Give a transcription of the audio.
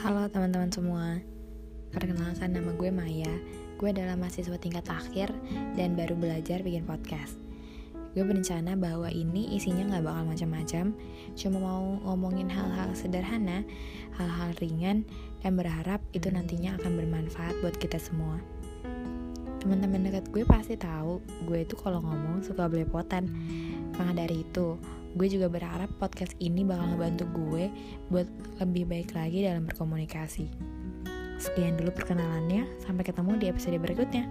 Halo teman-teman semua. Perkenalkan nama gue Maya. Gue adalah mahasiswa tingkat akhir Dan baru belajar bikin podcast. Gue berencana bahwa ini isinya gak bakal macam-macam. Cuma mau ngomongin hal-hal sederhana Hal-hal ringan Dan berharap itu nantinya akan bermanfaat buat kita semua. Teman-teman dekat gue pasti tahu Gue itu kalau ngomong suka belepotan. Maka dari itu gue juga berharap podcast ini bakal ngebantu gue buat lebih baik lagi dalam berkomunikasi. Sekian dulu perkenalannya, sampai ketemu di episode berikutnya.